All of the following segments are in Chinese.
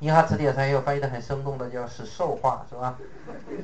英汉词典上也有翻译的很生动的，叫使兽化，是吧？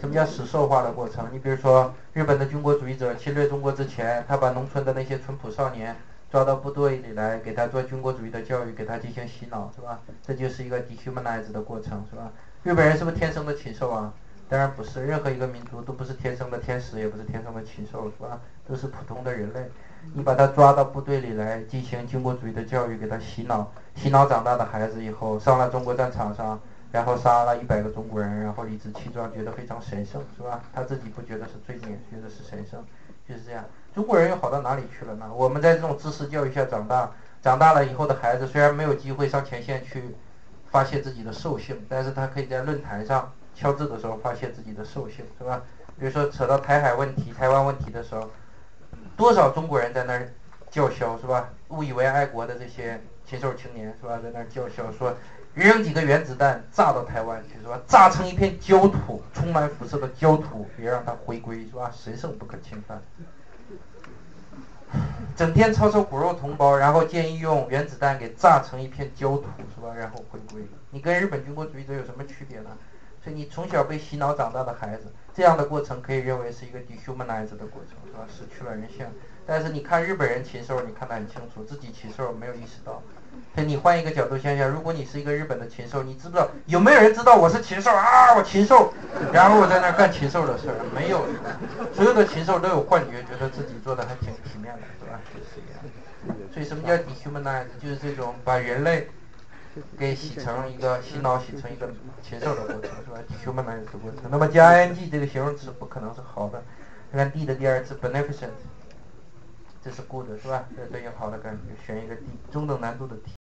什么叫使兽化的过程？你比如说，日本的军国主义者侵略中国之前，他把农村的那些淳朴少年抓到部队里来，给他做军国主义的教育，给他进行洗脑，是吧？这就是一个 dehumanize 的过程，是吧？日本人是不是天生的禽兽啊？当然不是，任何一个民族都不是天生的天使，也不是天生的禽兽，是吧？都是普通的人类。你把他抓到部队里来进行军国主义的教育，给他洗脑，洗脑长大的孩子以后上了中国战场上，然后杀了一百个中国人，然后理直气壮，觉得非常神圣，是吧？他自己不觉得是罪孽，觉得是神圣，就是这样。中国人又好到哪里去了呢？我们在这种知识教育下长大，长大了以后的孩子虽然没有机会上前线去发泄自己的兽性，但是他可以在论坛上敲字的时候发泄自己的兽性，是吧？比如说扯到台海问题、台湾问题的时候。多少中国人在那儿叫嚣是吧？误以为爱国的这些禽兽青年是吧？在那儿叫嚣说，扔几个原子弹炸到台湾去是吧？炸成一片焦土，充满辐射的焦土，别让它回归是吧？神圣不可侵犯。整天吵吵骨肉同胞，然后建议用原子弹给炸成一片焦土是吧？然后回归。你跟日本军国主义者有什么区别呢？所以你从小被洗脑长大的孩子。这样的过程可以认为是一个 dehumanize 的过程，是吧？失去了人性。但是你看日本人禽兽，你看得很清楚，自己禽兽没有意识到。所以你换一个角度想想，如果你是一个日本的禽兽，你知不知道有没有人知道我是禽兽啊？我禽兽，然后我在那干禽兽的事儿，没有。所有的禽兽都有幻觉，觉得自己做的还挺体面的，是吧？就是这样。所以什么叫 dehumanize？就是这种把人类。给洗成一个洗脑，洗成一个禽兽的过程，是吧？dehumanize 的过程。那么加 ing 这个形容词不可能是好的。看 D 的第二次 beneficent，这是 good，是吧？这对应好的感觉。选一个 D，中等难度的题。